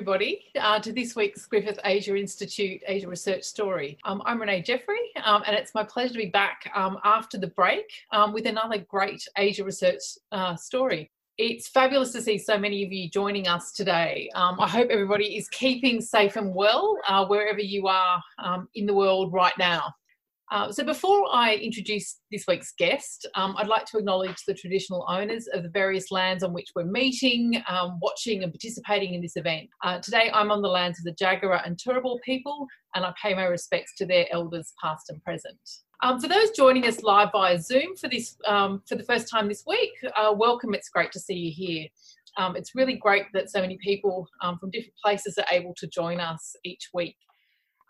um, everybody, uh, to this week's Griffith Asia Institute Asia Research Story. Um, I'm Renee Jeffery, um, and it's my pleasure to be back um, after the break um, with another great Asia Research uh, story. It's fabulous to see so many of you joining us today. Um, I hope everybody is keeping safe and well uh, wherever you are in the world right now. Uh, so before I introduce this week's guest, um, I'd like to acknowledge the traditional owners of the various lands on which we're meeting, um, watching and participating in this event. Uh, today I'm on the lands of the Jagera and Turrbal people and I pay my respects to their elders past and present. Um, for those joining us live via Zoom for this um, for the first time this week, uh, welcome. It's great to see you here. Um, it's really great that so many people um, from different places are able to join us each week.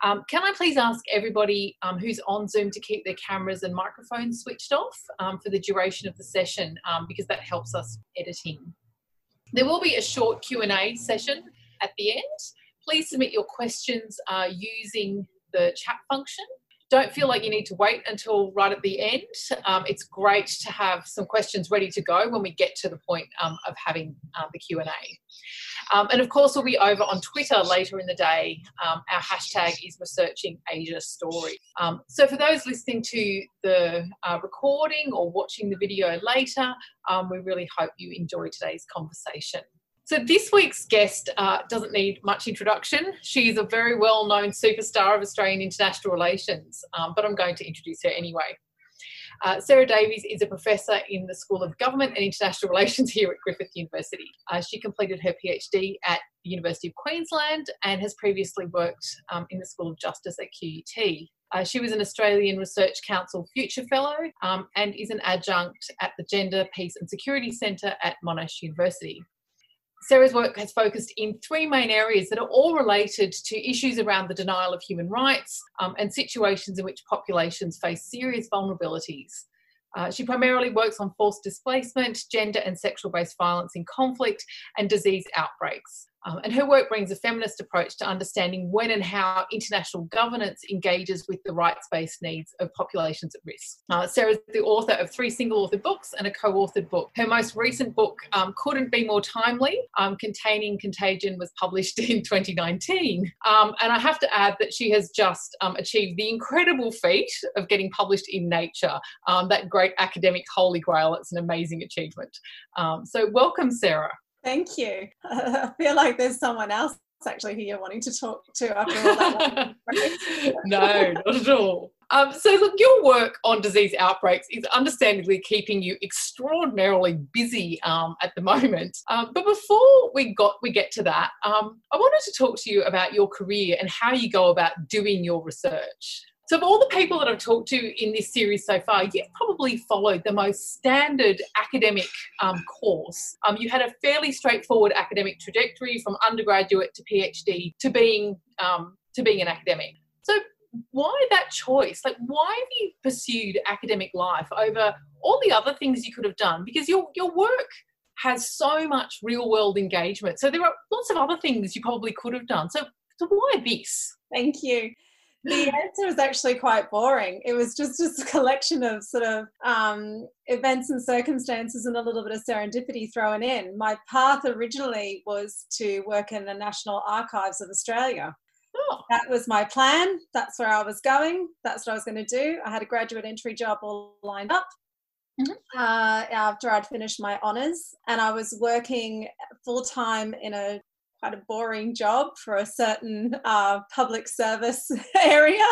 Um, can I please ask everybody um, who's on Zoom to keep their cameras and microphones switched off um, for the duration of the session um, because that helps us editing. There will be a short Q&A session at the end. Please submit your questions uh, using the chat function don't feel like you need to wait until right at the end. Um, it's great to have some questions ready to go when we get to the point um, of having uh, the Q&A. Um, and of course, we'll be over on Twitter later in the day. Um, our hashtag is researching Asia story. Um, so for those listening to the uh, recording or watching the video later, um, we really hope you enjoy today's conversation. So, this week's guest uh, doesn't need much introduction. She's a very well known superstar of Australian international relations, um, but I'm going to introduce her anyway. Uh, Sara Davies is a professor in the School of Government and International Relations here at Griffith University. Uh, she completed her PhD at the University of Queensland and has previously worked um, in the School of Justice at QUT. Uh, she was an Australian Research Council Future Fellow um, and is an adjunct at the Gender, Peace and Security Centre at Monash University. Sara's work has focused in three main areas that are all related to issues around the denial of human rights um, and situations in which populations face serious vulnerabilities. Uh, she primarily works on forced displacement, gender and sexual based violence in conflict, and disease outbreaks. Um, and her work brings a feminist approach to understanding when and how international governance engages with the rights based needs of populations at risk. Uh, Sara is the author of three single authored books and a co authored book. Her most recent book um, couldn't be more timely. Um, Containing Contagion was published in 2019. Um, and I have to add that she has just um, achieved the incredible feat of getting published in Nature, um, that great academic holy grail. It's an amazing achievement. so, welcome, Sara. Thank you. I feel like there's someone else actually who you're wanting to talk to after all that. no, not at all. Um, so, look, your work on disease outbreaks is understandably keeping you extraordinarily busy um, at the moment. Um, but before we got we get to that, um, I wanted to talk to you about your career and how you go about doing your research. So, of all the people that I've talked to in this series so far, you've probably followed the most standard academic um, course. Um, you had a fairly straightforward academic trajectory from undergraduate to PhD to being um, to being an academic. So, why that choice? Like, why have you pursued academic life over all the other things you could have done? Because your your work has so much real world engagement. So there are lots of other things you probably could have done. So, so why this? Thank you the answer was actually quite boring. It was just a collection of sort of um, events and circumstances and a little bit of serendipity thrown in. My path originally was to work in the National Archives of Australia. Oh. That was my plan. That's where I was going. That's what I was going to do. I had a graduate entry job all lined up. Mm-hmm. Uh, after I'd finished my honours, and I was working full time in a quite a boring job for a certain uh, public service area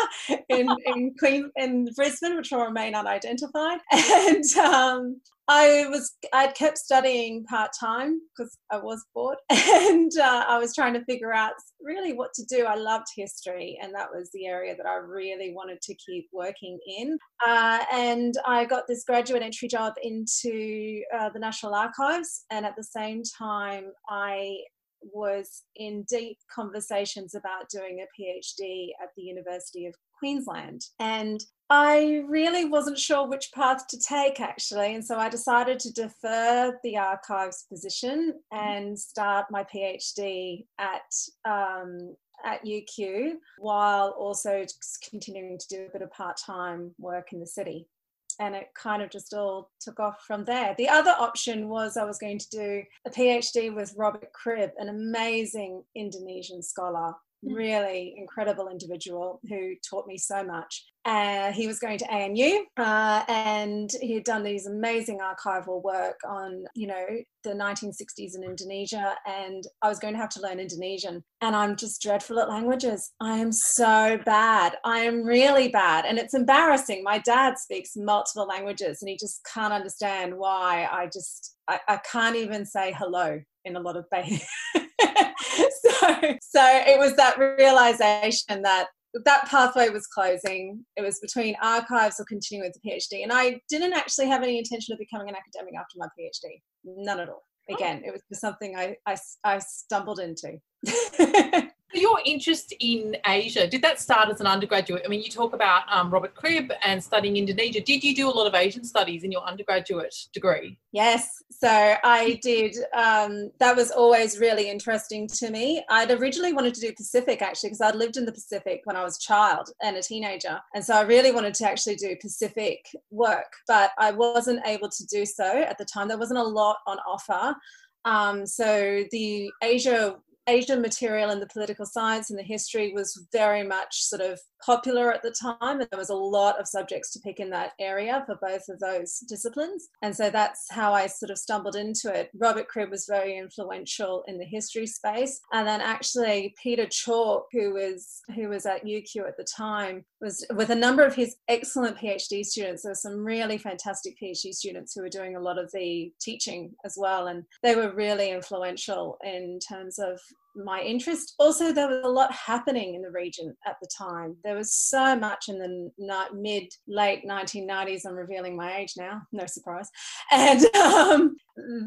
in in Queen in Brisbane, which will remain unidentified. And um, I was I'd kept studying part time because I was bored, and uh, I was trying to figure out really what to do. I loved history, and that was the area that I really wanted to keep working in. Uh, and I got this graduate entry job into uh, the National Archives, and at the same time, I was in deep conversations about doing a PhD at the University of Queensland. And I really wasn't sure which path to take actually. And so I decided to defer the archives position and start my PhD at. Um, at UQ while also continuing to do a bit of part time work in the city. And it kind of just all took off from there. The other option was I was going to do a PhD with Robert Cribb, an amazing Indonesian scholar. Really incredible individual who taught me so much. Uh, he was going to ANU uh, and he had done these amazing archival work on, you know, the 1960s in Indonesia. And I was going to have to learn Indonesian. And I'm just dreadful at languages. I am so bad. I am really bad. And it's embarrassing. My dad speaks multiple languages and he just can't understand why I just, I, I can't even say hello in a lot of so, so it was that realization that that pathway was closing. It was between archives or continuing with the PhD. And I didn't actually have any intention of becoming an academic after my PhD. None at all. Oh. Again, it was just something I, I, I stumbled into. Your interest in Asia, did that start as an undergraduate? I mean, you talk about um, Robert Cribb and studying Indonesia. Did you do a lot of Asian studies in your undergraduate degree? Yes. So I did. Um, that was always really interesting to me. I'd originally wanted to do Pacific actually because I'd lived in the Pacific when I was a child and a teenager. And so I really wanted to actually do Pacific work, but I wasn't able to do so at the time. There wasn't a lot on offer. Um, so the Asia Asian material in the political science and the history was very much sort of popular at the time, and there was a lot of subjects to pick in that area for both of those disciplines. And so that's how I sort of stumbled into it. Robert Cribb was very influential in the history space, and then actually Peter Chalk, who was who was at UQ at the time, was with a number of his excellent PhD students. There were some really fantastic PhD students who were doing a lot of the teaching as well, and they were really influential in terms of my interest. Also, there was a lot happening in the region at the time. There was so much in the mid late 1990s. I'm revealing my age now, no surprise. And um,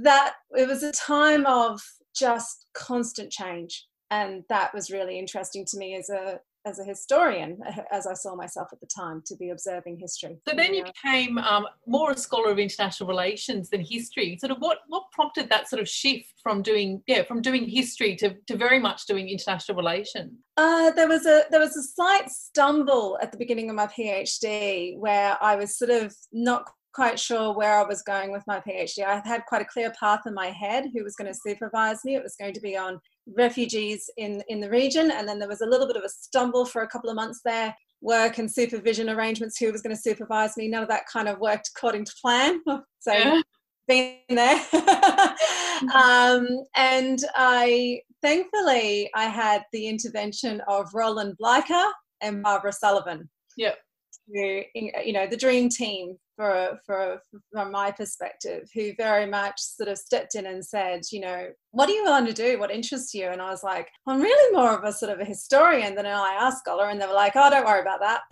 that it was a time of just constant change. And that was really interesting to me as a as a historian, as I saw myself at the time, to be observing history. So then you became um, more a scholar of international relations than history. Sort of what what prompted that sort of shift from doing yeah from doing history to, to very much doing international relations? Uh, there was a there was a slight stumble at the beginning of my PhD where I was sort of not quite sure where I was going with my PhD. I had quite a clear path in my head who was going to supervise me. It was going to be on refugees in, in the region. And then there was a little bit of a stumble for a couple of months there. Work and supervision arrangements, who was going to supervise me. None of that kind of worked according to plan. So, yeah. being there. um, and I, thankfully, I had the intervention of Roland Bleiker and Barbara Sullivan. Yep. You know, the dream team for, for from my perspective who very much sort of stepped in and said you know what do you want to do? What interests you? And i was like i'm really more of a sort of a historian than an ir scholar. And they were like oh don't worry about that.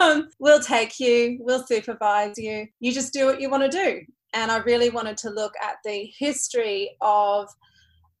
Um, we'll take you. We'll supervise you. You just do what you want to do. And i really wanted to look at the history of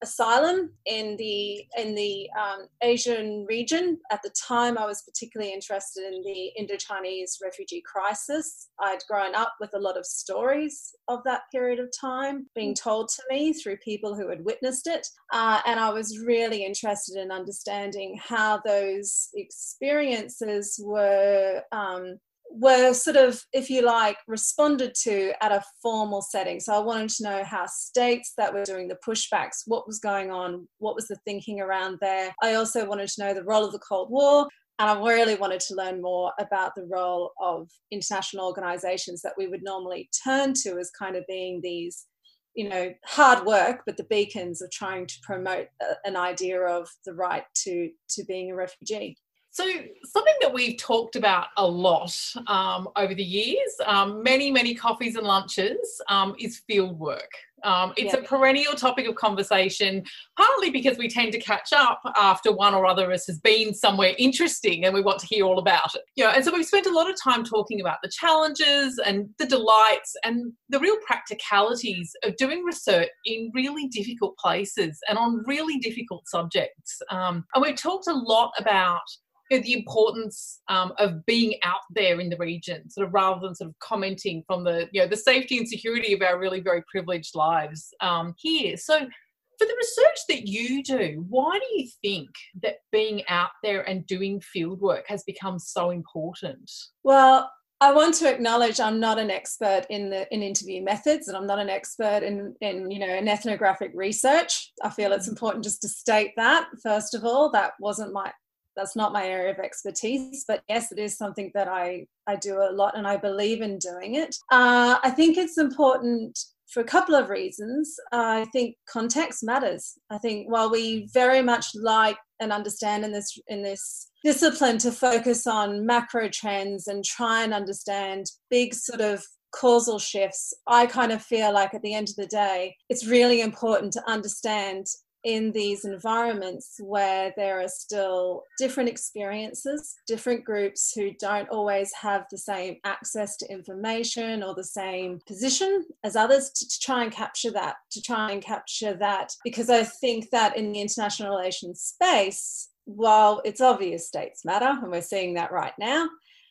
asylum in the in the um, Asian region. At the time, I was particularly interested in the Indo-Chinese refugee crisis. I'd grown up with a lot of stories of that period of time being told to me through people who had witnessed it, uh, and I was really interested in understanding how those experiences were um, were sort of, if you like, responded to at a formal setting. So I wanted to know how states that were doing the pushbacks, what was going on, what was the thinking around there. I also wanted to know the role of the Cold War. And I really wanted to learn more about the role of international organizations that we would normally turn to as kind of being these you know hard work but the beacons of trying to promote an idea of the right to to being a refugee so, something that we've talked about a lot um, over the years, um, many, many coffees and lunches, um, is field work. Um, it's a perennial topic of conversation, partly because we tend to catch up after one or other of us has been somewhere interesting and we want to hear all about it. You know, and so we've spent a lot of time talking about the challenges and the delights and the real practicalities of doing research in really difficult places and on really difficult subjects. Um, and we've talked a lot about you know, the importance um, of being out there in the region, sort of rather than sort of commenting from the you know the safety and security of our really very privileged lives um, here. So, for the research that you do, why do you think that being out there and doing field work has become so important? Well, I want to acknowledge I'm not an expert in the in interview methods, and I'm not an expert in in you know in ethnographic research. I feel it's important just to state that first of all. That wasn't my that's not my area of expertise but yes it is something that i i do a lot and i believe in doing it uh, i think it's important for a couple of reasons. I think context matters. I think while we very much like and understand in this in this discipline to focus on macro trends and try and understand big sort of causal shifts, I kind of feel like at the end of the day, it's really important to understand in these environments where there are still different experiences, different groups who don't always have the same access to information or the same position as others to, to, try and capture that, to try and capture that. Because I think that in the international relations space, while it's obvious states matter, and we're seeing that right now,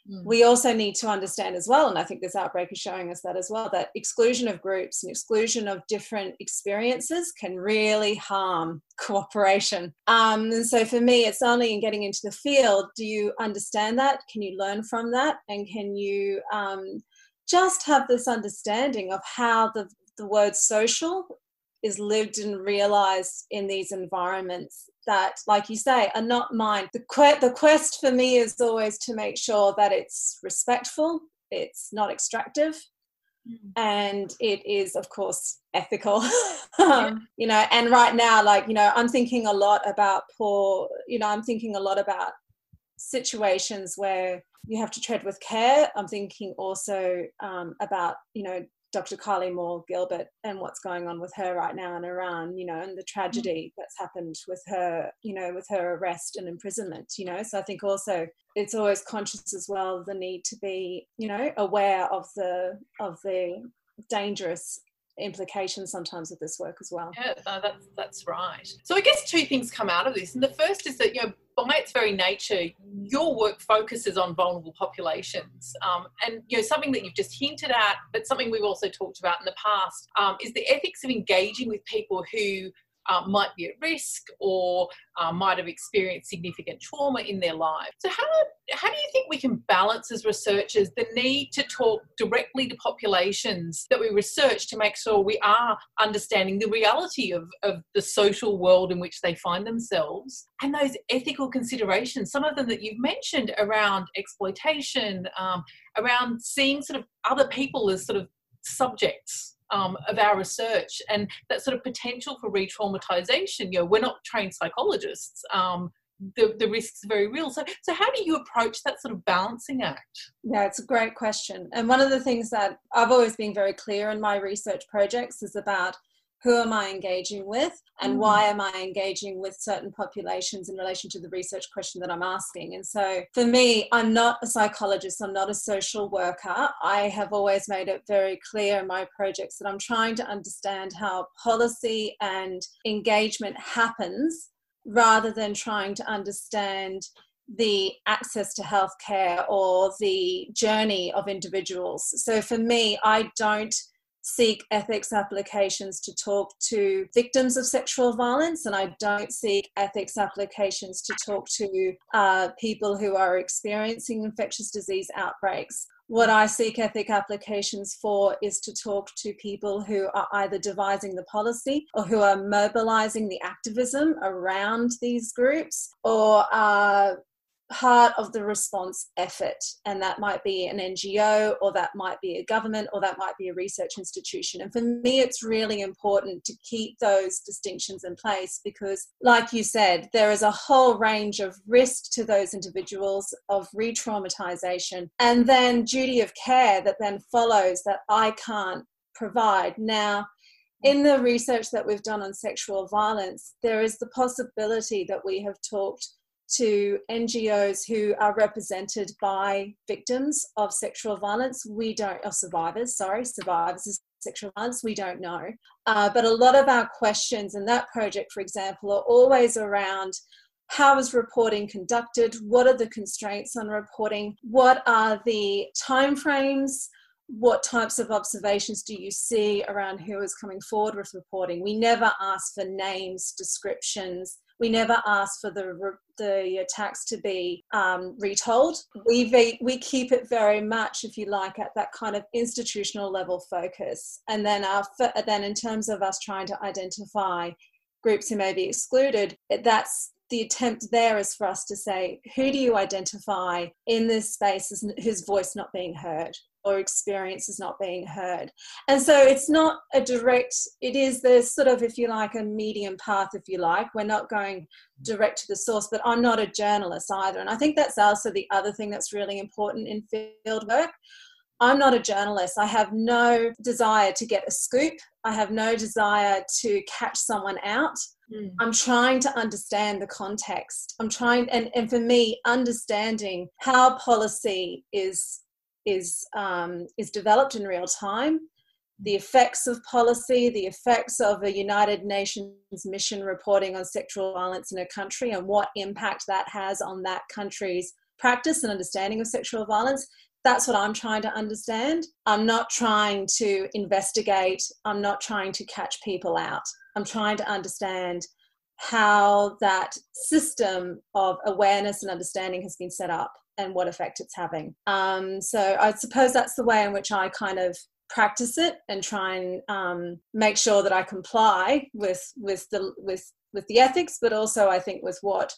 Mm. We also need to understand as well, and I think this outbreak is showing us that as well, that exclusion of groups and exclusion of different experiences can really harm cooperation. Um, and so for me, it's only in getting into the field do you understand that? Can you learn from that? And can you um, just have this understanding of how the, the word social is lived and realized in these environments that, like you say, are not mine. The, que- the quest for me is always to make sure that it's respectful, it's not extractive, mm. and it is, of course, ethical. um, you know, and right now, like, you know, I'm thinking a lot about poor, you know, I'm thinking a lot about situations where you have to tread with care. I'm thinking also um, about, you know, Dr. Kylie Moore Gilbert and what's going on with her right now in Iran, you know, and the mm. tragedy that's happened with her, you know, with her arrest and imprisonment, you know. So I think also it's always conscious as well the need to be, you know, aware of the of the dangerous implications sometimes of this work as well. Yeah, no, that's that's right. So I guess two things come out of this, and the first is that you know by its very nature, your work focuses on vulnerable populations, um, and you know something that you've just hinted at, but something we've also talked about in the past um, is the ethics of engaging with people who uh, might be at risk or uh, might have experienced significant trauma in their life. So, how, how do you think we can balance as researchers the need to talk directly to populations that we research to make sure we are understanding the reality of, of the social world in which they find themselves and those ethical considerations, some of them that you've mentioned around exploitation, um, around seeing sort of other people as sort of subjects um, of our research and that sort of potential for re-traumatization. You know we're not trained psychologists. Um, the, the risks are very real. So so how do you approach that sort of balancing act? Yeah it's a great question. And one of the things that i've always been very clear in my research projects is about who am I engaging with and mm. why am I engaging with certain populations in relation to the research question that I'm asking. And so for me, I'm not a psychologist, I'm not a social worker. I have always made it very clear in my projects that I'm trying to understand how policy and engagement happens rather than trying to understand the access to healthcare or the journey of individuals. So for me, I don't seek ethics applications to talk to victims of sexual violence, and I don't seek ethics applications to talk to uh, people who are experiencing infectious disease outbreaks. What I seek ethic applications for is to talk to people who are either devising the policy or who are mobilizing the activism around these groups or are part of the response effort. And that might be an NGO, or that might be a government, or that might be a research institution. And for me, it's really important to keep those distinctions in place because, like you said, there is a whole range of risk to those individuals of re traumatization, and then duty of care that then follows that I can't provide. Now, in the research that we've done on sexual violence, there is the possibility that we have talked to NGOs who are represented by victims of sexual violence. We don't, or survivors, sorry, survivors of sexual violence, we don't know. Uh, but a lot of our questions in that project, for example, are always around how is reporting conducted? What are the constraints on reporting? What are the timeframes? What types of observations do you see around who is coming forward with reporting? We never ask for names, descriptions, we never ask for the, the attacks to be um, retold. We we keep it very much, if you like, at that kind of institutional level focus, and then our then in terms of us trying to identify groups who may be excluded, that's the attempt there is for us to say, who do you identify in this space whose voice not being heard? Or experience is not being heard. And so it's not a direct, it is the sort of, if you like, a medium path, if you like. We're not going direct to the source, but I'm not a journalist either. And I think that's also the other thing that's really important in field work. I'm not a journalist. I have no desire to get a scoop. I have no desire to catch someone out. Mm. I'm trying to understand the context. I'm trying, and, and for me, understanding how policy is is um, is developed in real time, the effects of policy, the effects of a United Nations mission reporting on sexual violence in a country, and what impact that has on that country's practice and understanding of sexual violence. That's what I'm trying to understand. I'm not trying to investigate. I'm not trying to catch people out. I'm trying to understand how that system of awareness and understanding has been set up and what effect it's having. Um, so I suppose that's the way in which I kind of practice it and try and um, make sure that I comply with with the with with the ethics, but also I think with what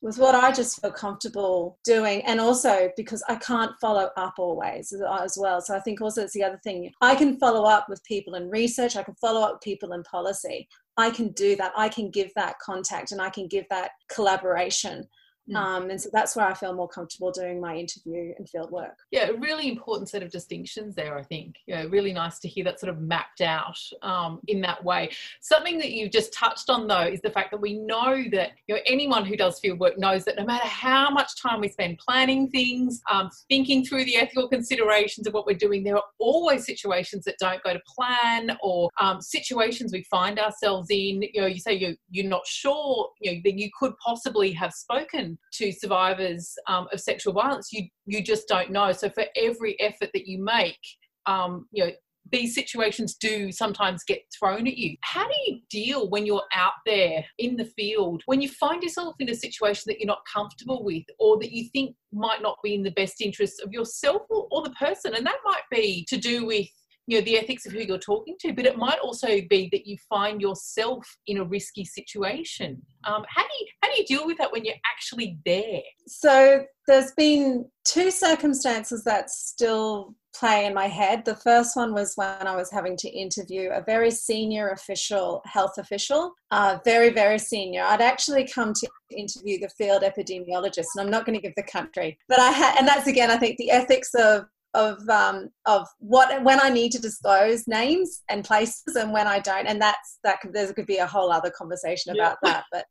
with what I just feel comfortable doing, and also because I can't follow up always as well. So I think also it's the other thing. I can follow up with people in research. I can follow up with people in policy. I can do that. I can give that contact and I can give that collaboration. Mm. Um, and so that's where I feel more comfortable doing my interview and field work. Yeah, a really important set of distinctions there, I think. Yeah, really nice to hear that sort of mapped out um, in that way. Something that you've just touched on, though, is the fact that we know that you know anyone who does field work knows that no matter how much time we spend planning things, um, thinking through the ethical considerations of what we're doing, there are always situations that don't go to plan or um, situations we find ourselves in. You know, you say you're, you're not sure, you know, that you could possibly have spoken to survivors um, of sexual violence, you you just don't know. So for every effort that you make, um, you know these situations do sometimes get thrown at you. How do you deal when you're out there in the field, when you find yourself in a situation that you're not comfortable with or that you think might not be in the best interest of yourself or, or the person? And that might be to do with you know the ethics of who you're talking to but it might also be that you find yourself in a risky situation. Um, how do you how do you deal with that when you're actually there? So there's been two circumstances that still play in my head. The first one was when i was having to interview a very senior official health official. Uh, very very senior. I'd actually come to interview the field epidemiologist and i'm not going to give the country but i had and that's again i think the ethics of of um, of what when I need to disclose names and places and when I don't, and that's that could, there could be a whole other conversation about yeah. that. But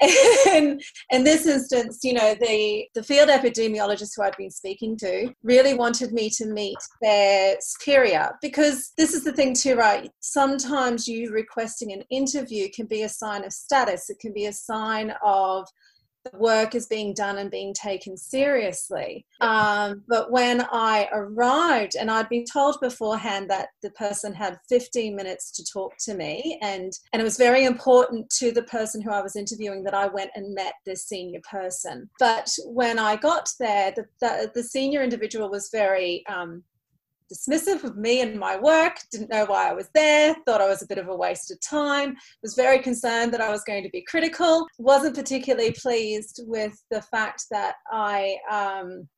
in, in this instance, you know, the the field epidemiologist who I'd been speaking to really wanted me to meet their superior because this is the thing too, right? Sometimes you requesting an interview can be a sign of status. It can be a sign of the work is being done and being taken seriously. Um, but when I arrived, and I'd been told beforehand that the person had 15 minutes to talk to me, and, and it was very important to the person who I was interviewing that I went and met this senior person. But when I got there, the, the, the senior individual was very um, dismissive of me and my work, didn't know why I was there, thought I was a bit of a waste of time, was very concerned that I was going to be critical, wasn't particularly pleased with the fact that I um,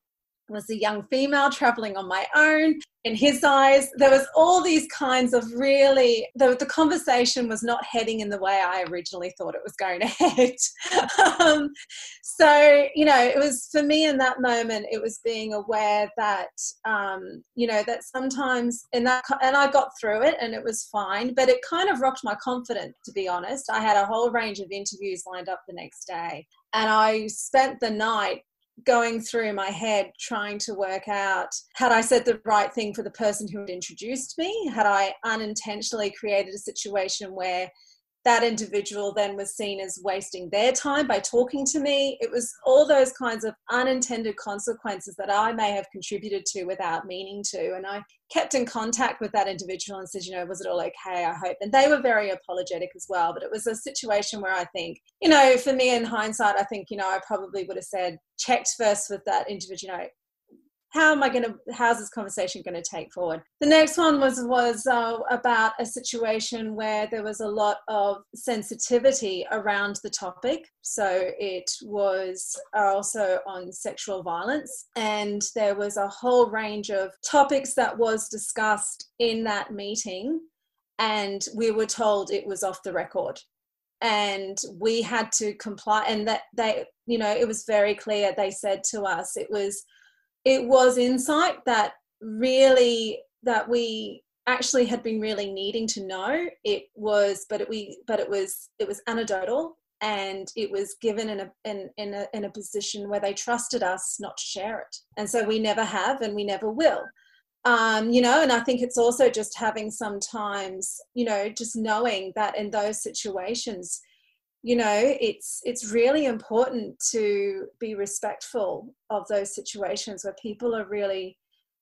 was a young female traveling on my own. In his eyes, there was all these kinds of really, the, the conversation was not heading in the way I originally thought it was going to head. um, so, you know, it was for me in that moment, it was being aware that, um, you know, that sometimes in that, and I got through it and it was fine, but it kind of rocked my confidence, to be honest. I had a whole range of interviews lined up the next day. And I spent the night going through my head trying to work out had I said the right thing for the person who had introduced me? Had I unintentionally created a situation where that individual then was seen as wasting their time by talking to me. It was all those kinds of unintended consequences that I may have contributed to without meaning to. And I kept in contact with that individual and said, you know, was it all okay? I hope. And they were very apologetic as well. But it was a situation where I think, you know, for me in hindsight, I think, you know, I probably would have said, checked first with that individual, you know, how am I going to, how's this conversation going to take forward? The next one was, was uh, about a situation where there was a lot of sensitivity around the topic. So it was also on sexual violence. And there was a whole range of topics that was discussed in that meeting. And we were told it was off the record and we had to comply and that they you know it was very clear they said to us it was it was insight that really that we actually had been really needing to know. It was but it we but it was it was anecdotal and it was given in a in, in a in a position where they trusted us not to share it. And so we never have and we never will. Um, you know and i think it's also just having sometimes you know just knowing that in those situations you know it's it's really important to be respectful of those situations where people are really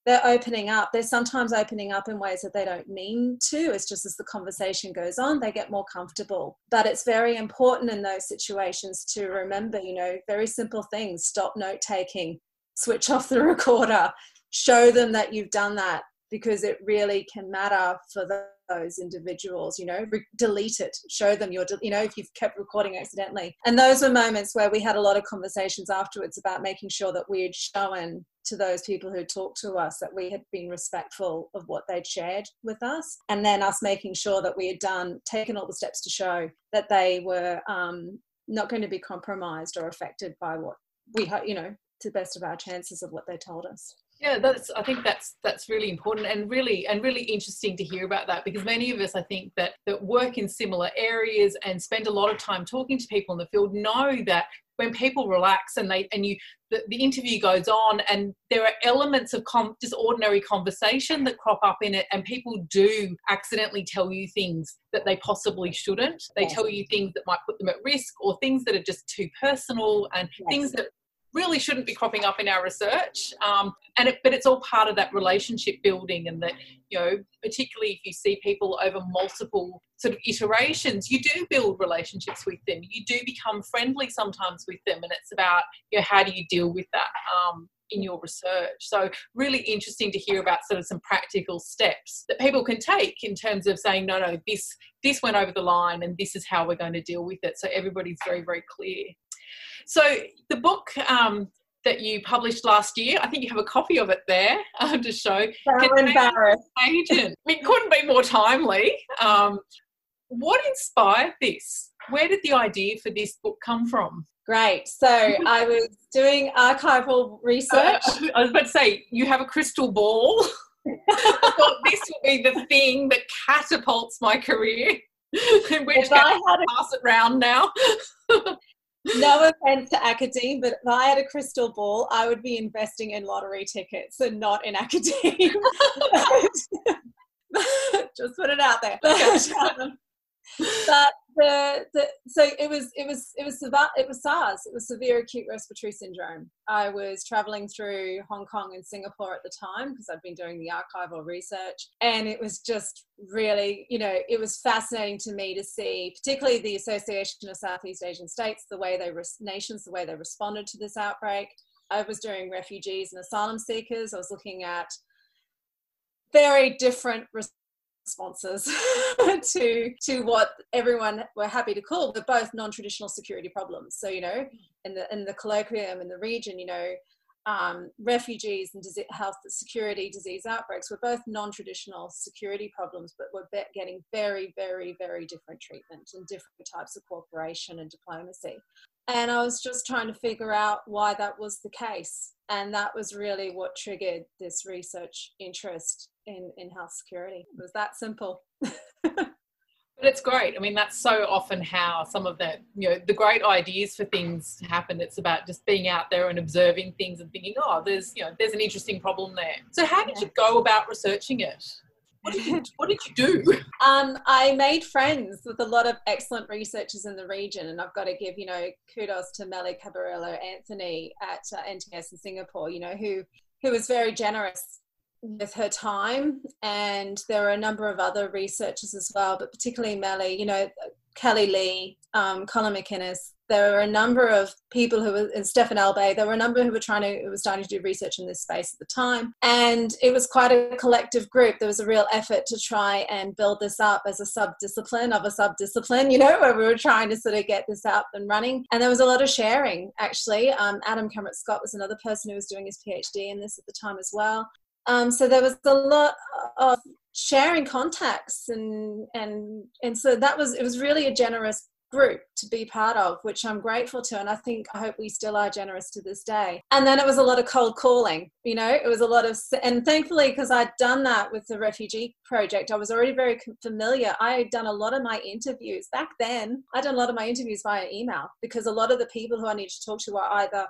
they're opening up. They're sometimes opening up in ways that they don't mean to it's just as the conversation goes on they get more comfortable. But it's very important in those situations to remember you know very simple things stop note taking switch off the recorder show them that you've done that because it really can matter for those individuals you know re- delete it show them your you know if you've kept recording accidentally. And those were moments where we had a lot of conversations afterwards about making sure that we had shown to those people who talked to us that we had been respectful of what they'd shared with us and then us making sure that we had done taken all the steps to show that they were um, not going to be compromised or affected by what we you know to the best of our chances of what they told us yeah that's i think that's that's really important and really and really interesting to hear about that because many of us i think that that work in similar areas and spend a lot of time talking to people in the field know that when people relax and they and you the, the interview goes on and there are elements of com, just ordinary conversation that crop up in it and people do accidentally tell you things that they possibly shouldn't they yes. tell you things that might put them at risk or things that are just too personal and yes. things that really shouldn't be cropping up in our research. Um, and it, but it's all part of that relationship building, and that you know, particularly if you see people over multiple sort of iterations, you do build relationships with them. You do become friendly sometimes with them, and it's about you know how do you deal with that. Um, in your research. So, really interesting to hear about sort of some practical steps that people can take in terms of saying, no, no, this this went over the line, and this is how we're going to deal with it. So everybody's very, very clear. So the book um, that you published last year, I think you have a copy of it there uh, to show. So embarrassed. Agent. It couldn't be more timely. Um, what inspired this? Where did the idea for this book come from? Great. So I was doing archival research. Uh, I was about to say, you have a crystal ball. I thought this will be the thing that catapults my career. In which case, I had a, pass it round now no offense to academe, but if I had a crystal ball, I would be investing in lottery tickets and not in academe. Just put it out there. But, um, but the, so it was it was it was it was SARS. It was severe acute respiratory syndrome. I was traveling through Hong Kong and Singapore at the time because I'd been doing the archival research, and it was just really you know it was fascinating to me to see, particularly the Association of Southeast Asian States, the way they nations, the way they responded to this outbreak. I was doing refugees and asylum seekers. I was looking at very different responses to to what everyone were happy to call the both non-traditional security problems. So you know in the in the colloquium in the region you know um, refugees and health security disease outbreaks were both non-traditional security problems but were be- getting very very very different treatment and different types of cooperation and diplomacy and i was just trying to figure out why that was the case and that was really what triggered this research interest in, in health security. It was that simple. but it's great. I mean, that's so often how some of the, you know, the great ideas for things happen. It's about just being out there and observing things and thinking, oh, there's, you know, there's an interesting problem there. So how did you go about researching it? What did you, what did you do? Um, I made friends with a lot of excellent researchers in the region, and I've got to give you know kudos to Mely Caballero Anthony at uh, NTS in Singapore. You know who who was very generous with her time, and there are a number of other researchers as well, but particularly Mely. You know, Kelly Lee, um, Colin McInnes, there were a number of people who were, and Stefan Elbe, there were a number who were trying to, who were starting to do research in this space at the time. And it was quite a collective group. There was a real effort to try and build this up as a sub-discipline of a sub-discipline, you know, where we were trying to sort of get this up and running. And there was a lot of sharing, actually. Um, Adam Kamradt Scott was another person who was doing his PhD in this at the time as well. Um, so there was a lot of sharing contacts and and and so that was it was really a generous group to be part of, which I'm grateful to. And I think, I hope we still are generous to this day. And then it was a lot of cold calling, you know, it was a lot of, and thankfully, because I'd done that with the refugee project, I was already very familiar. I had done a lot of my interviews back then. I'd done a lot of my interviews via email because a lot of the people who I needed to talk to were either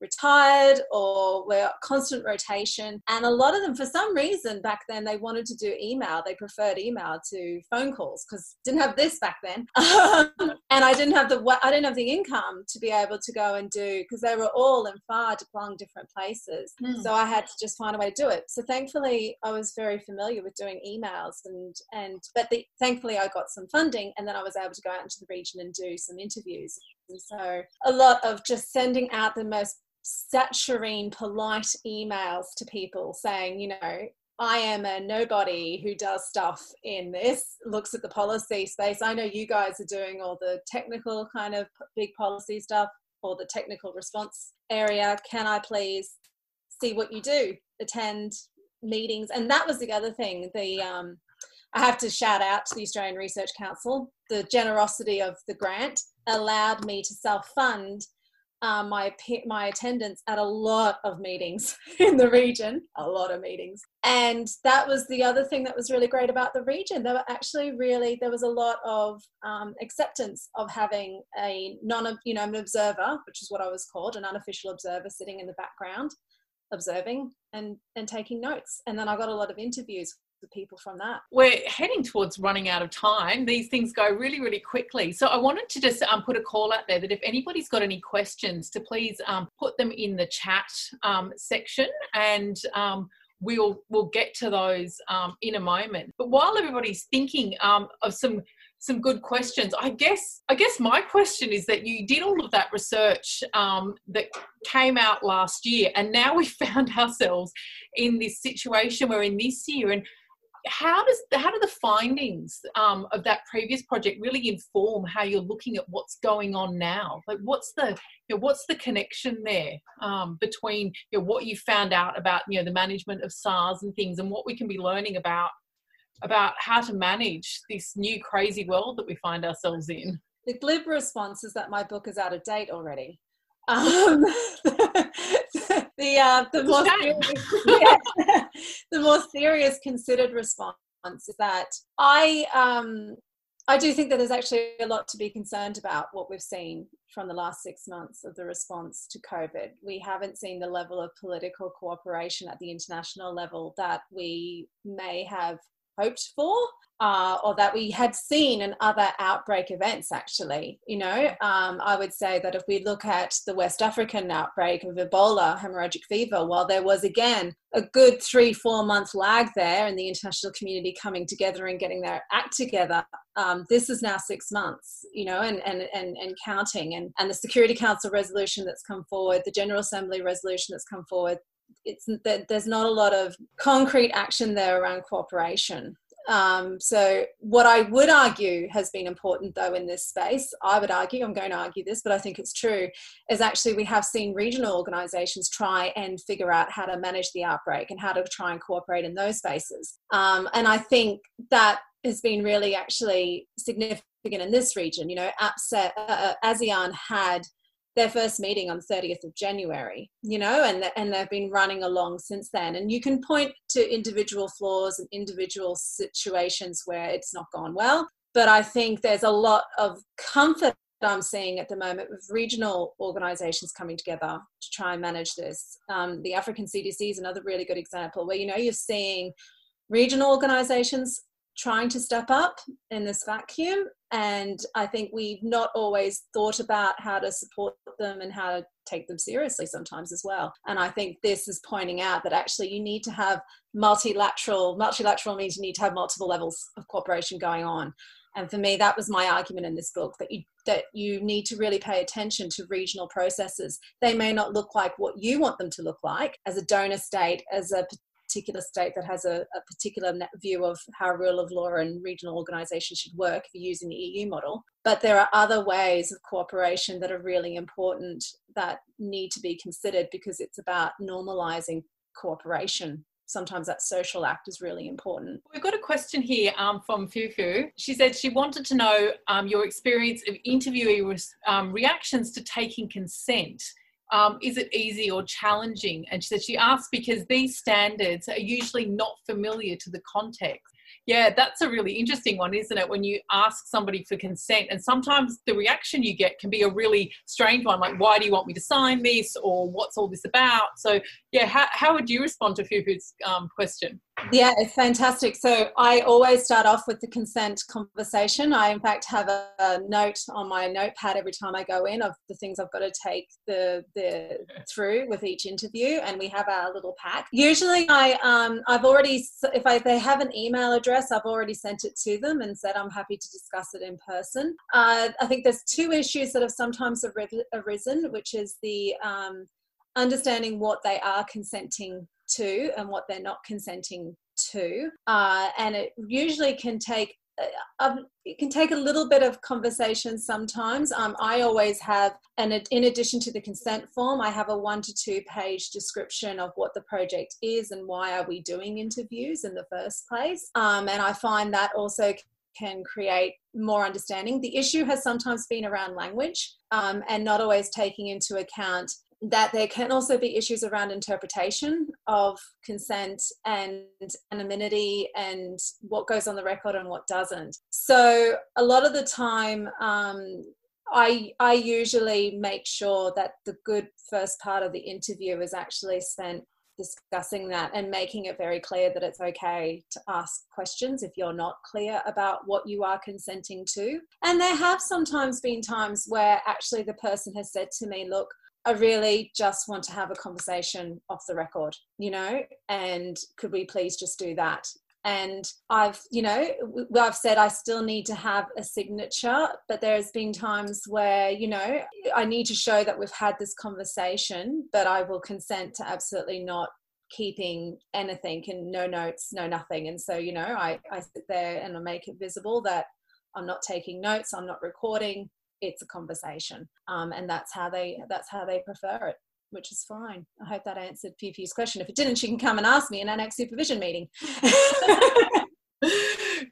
retired or were constant rotation. And a lot of them, for some reason, back then they wanted to do email. They preferred email to phone calls because didn't have this back then, and I didn't have the I didn't have the income to be able to go and do because they were all in far long different places. Mm. So I had to just find a way to do it. So thankfully, I was very familiar with doing emails and and but the, thankfully I got some funding and then I was able to go out into the region and do some interviews. So a lot of just sending out the most saturine, polite emails to people saying, you know, I am a nobody who does stuff in this, looks at the policy space. I know you guys are doing all the technical kind of big policy stuff or the technical response area. Can I please see what you do? Attend meetings. And that was the other thing. The um, I have to shout out to the Australian Research Council. The generosity of the grant allowed me to self fund um, my my attendance at a lot of meetings in the region, a lot of meetings, and that was the other thing that was really great about the region. There were actually really there was a lot of um, acceptance of having a non you know an observer, which is what I was called, an unofficial observer sitting in the background, observing and and taking notes. And then I got a lot of interviews people from that. We're heading towards running out of time. These things go really, really quickly. So I wanted to just um, put a call out there that if anybody's got any questions, to please um, put them in the chat um, section and um, we'll we'll get to those um, in a moment. But while everybody's thinking um, of some some good questions. I guess I guess my question is that you did all of that research um, that came out last year, and now we found ourselves in this situation we're in this year, and how does how do the findings um, of that previous project really inform how you're looking at what's going on now? Like, what's the you know, what's the connection there um, between you know, what you found out about you know the management of SARS and things, and what we can be learning about about how to manage this new crazy world that we find ourselves in? The glib response is that my book is out of date already. Um, the uh, the more serious, yeah, the more serious considered response is that I um, I do think that there's actually a lot to be concerned about what we've seen from the last six months of the response to COVID. We haven't seen the level of political cooperation at the international level that we may have hoped for uh, or that we had seen in other outbreak events actually you know? Um, i would say that if we look at the west african outbreak of ebola hemorrhagic fever while there was again a good three four month lag there in the international community coming together and getting their act together um, this is now six months you know and and and, and counting. And, and the security council resolution that's come forward the general assembly resolution that's come forward it's that there's not a lot of concrete action there around cooperation um, so, what I would argue has been important, though, in this space, I would argue, I'm going to argue this, but I think it's true, is actually we have seen regional organizations try and figure out how to manage the outbreak and how to try and cooperate in those spaces. Um, and I think that has been really actually significant in this region. You know, uh, uh ASEAN had their first meeting on 30th of January, you know, and, and they've been running along since then. And you can point to individual flaws and individual situations where it's not gone well. But I think there's a lot of comfort I'm seeing at the moment with regional organizations coming together to try and manage this. Um, the African CDC is another really good example where, you know, you're seeing regional organizations trying to step up in this vacuum and i think we've not always thought about how to support them and how to take them seriously sometimes as well. And i think this is pointing out that actually you need to have multilateral multilateral means you need to have multiple levels of cooperation going on. And for me that was my argument in this book that you that you need to really pay attention to regional processes. They may not look like what you want them to look like as a donor state as a particular state that has a, a particular view of how rule of law and regional organisations should work if you're using the EU model. But there are other ways of cooperation that are really important that need to be considered because it's about normalising cooperation sometimes that social act is really important. We've got a question here um, from Fufu. She said she wanted to know um, your experience of interviewee re- um, reactions to taking consent um, is it easy or challenging? And she said she asked because these standards are usually not familiar to the context. Yeah, that's a really interesting one, isn't it? When you ask somebody for consent, and sometimes the reaction you get can be a really strange one, like, why do you want me to sign this? Or what's all this about? So, yeah, how, how would you respond to Fufu's um, question? Yeah, it's fantastic. So I always start off with the consent conversation. I, in fact, have a, note on my notepad every time I go in of the things I've got to take the the through with each interview, and we have our little pack. Usually, I um I've already if I they have an email address, I've already sent it to them and said I'm happy to discuss it in person. Uh, I think there's two issues that have sometimes arisen, which is the um, understanding what they are consenting to and what they're not consenting to. Uh, and it usually can take uh, um, it can take a little bit of conversation sometimes. Um, I always have, and in addition to the consent form, I have a one to two page description of what the project is and why are we doing interviews in the first place. Um, and I find that also can create more understanding. The issue has sometimes been around language um, and not always taking into account that there can also be issues around interpretation of consent and anonymity and what goes on the record and what doesn't. So a lot of the time, um, I I usually make sure that the good first part of the interview is actually spent discussing that and making it very clear that it's okay to ask questions if you're not clear about what you are consenting to. And there have sometimes been times where actually the person has said to me, look, I really just want to have a conversation off the record, you know, and could we please just do that? And I've, you know, I've said I still need to have a signature, but there's been times where, you know, I need to show that we've had this conversation, but I will consent to absolutely not keeping anything and no notes, no nothing. And so, you know, I, I sit there and I make it visible that I'm not taking notes, I'm not recording, it's a conversation um, and that's how they that's how they prefer it which is fine i hope that answered Fufu's question if it didn't she can come and ask me in our next supervision meeting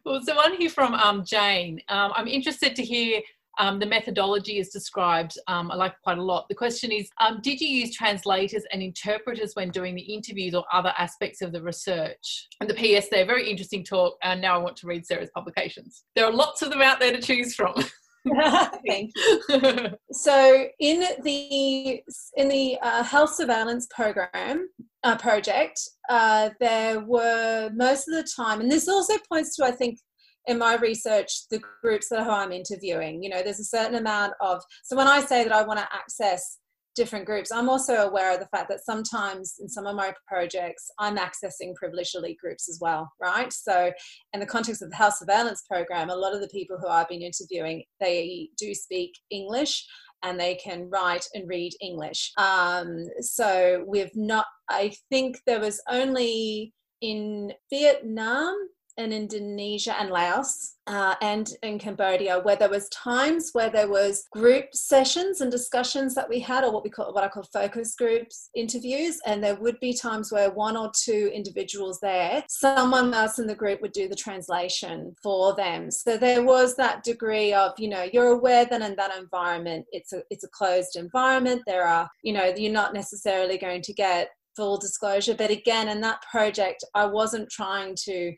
well so one here from um, jane um, i'm interested to hear um, the methodology is described. Um, I like quite a lot. The question is um, Did you use translators and interpreters when doing the interviews or other aspects of the research? And the PS there, very interesting talk. And now I want to read Sara's publications. There are lots of them out there to choose from. Thank you. so, in the in the uh, health surveillance program uh, project, uh, there were most of the time, and this also points to, I think, in my research, the groups that I'm interviewing. You know, there's a certain amount of. So when I say that I want to access different groups. I'm also aware of the fact that sometimes in some of my projects, I'm accessing privileged elite groups as well, right? So, in the context of the health surveillance program, a lot of the people who I've been interviewing, they do speak English and they can write and read English. Um, so, we've not, I think there was only in Vietnam in Indonesia and Laos uh, and in Cambodia, where there was times where there was group sessions and discussions that we had, or what we call what I call focus groups interviews, and there would be times where one or two individuals there, someone else in the group would do the translation for them. So there was that degree of, you know, you're aware that in that environment, it's a it's a closed environment. There are, you know, you're not necessarily going to get full disclosure. But again, in that project, I wasn't trying to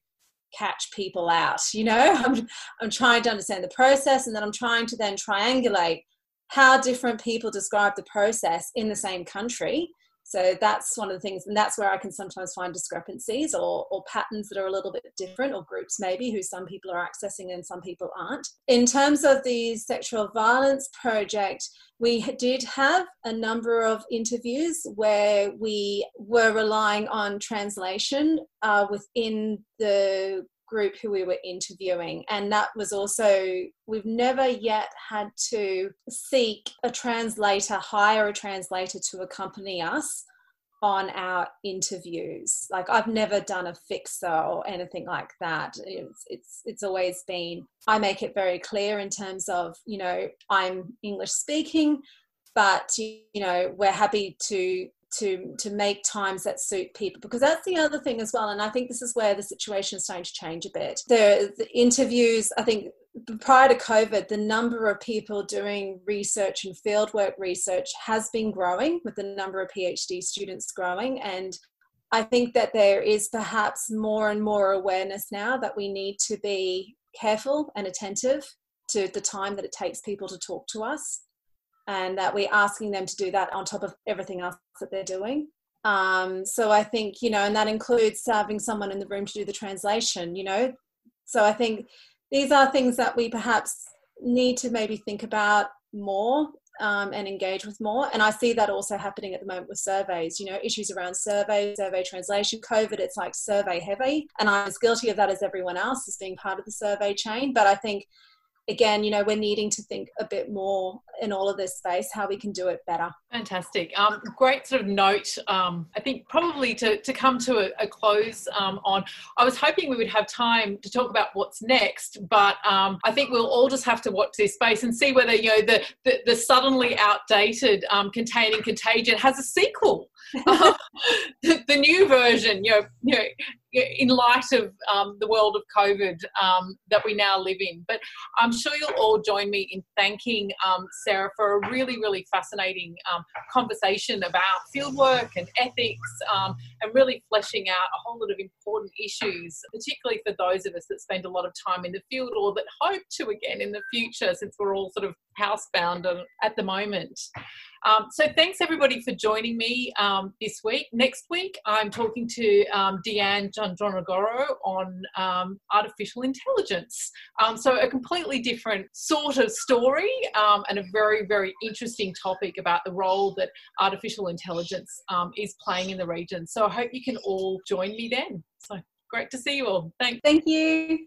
catch people out you know? I'm, I'm trying to understand the process and then i'm trying to then triangulate how different people describe the process in the same country So that's one of the things, and that's where I can sometimes find discrepancies or, or patterns that are a little bit different, or groups maybe who some people are accessing and some people aren't. In terms of the sexual violence project, we did have a number of interviews where we were relying on translation uh, within the group who we were interviewing. And that was also, we've never yet had to seek a translator, hire a translator to accompany us on our interviews. Like I've never done a fixer or anything like that. It's it's it's always been I make it very clear in terms of, you know, I'm English speaking, but you know, we're happy to to to make times that suit people because that's the other thing as well and i think this is where the situation is starting to change a bit. The, the interviews i think prior to covid the number of people doing research and fieldwork research has been growing with the number of phd students growing and i think that there is perhaps more and more awareness now that we need to be careful and attentive to the time that it takes people to talk to us and that we're asking them to do that on top of everything else that they're doing. Um, so I think, you know, and that includes having someone in the room to do the translation, you know. So I think these are things that we perhaps need to maybe think about more um, and engage with more. And I see that also happening at the moment with surveys, you know, issues around survey, survey translation. COVID, it's like survey heavy. And I'm as guilty of that as everyone else as being part of the survey chain. But I think again, you know, we're needing to think a bit more in all of this space how we can do it better. Fantastic. Um, great sort of note. Um, I think probably to, to come to a, a close um, on, I was hoping we would have time to talk about what's next, but um, I think we'll all just have to watch this space and see whether, you know, the, the, the suddenly outdated um, Containing Contagion has a sequel. The, the, new version, you know, you know in light of um, the world of COVID um, that we now live in. But I'm sure you'll all join me in thanking um, Sara for a really, really fascinating um, conversation about fieldwork and ethics um, and really fleshing out a whole lot of important issues, particularly for those of us that spend a lot of time in the field or that hope to again in the future since we're all sort of housebound at the moment. Um, so thanks everybody for joining me um, this week. Next week, I'm talking to um, Deanne Gianjonagoro on um, artificial intelligence. Um, so a completely different sort of story um, and a very, very interesting topic about the role that artificial intelligence is playing in the region. So I hope you can all join me then. So great to see you all. Thanks. Thank you.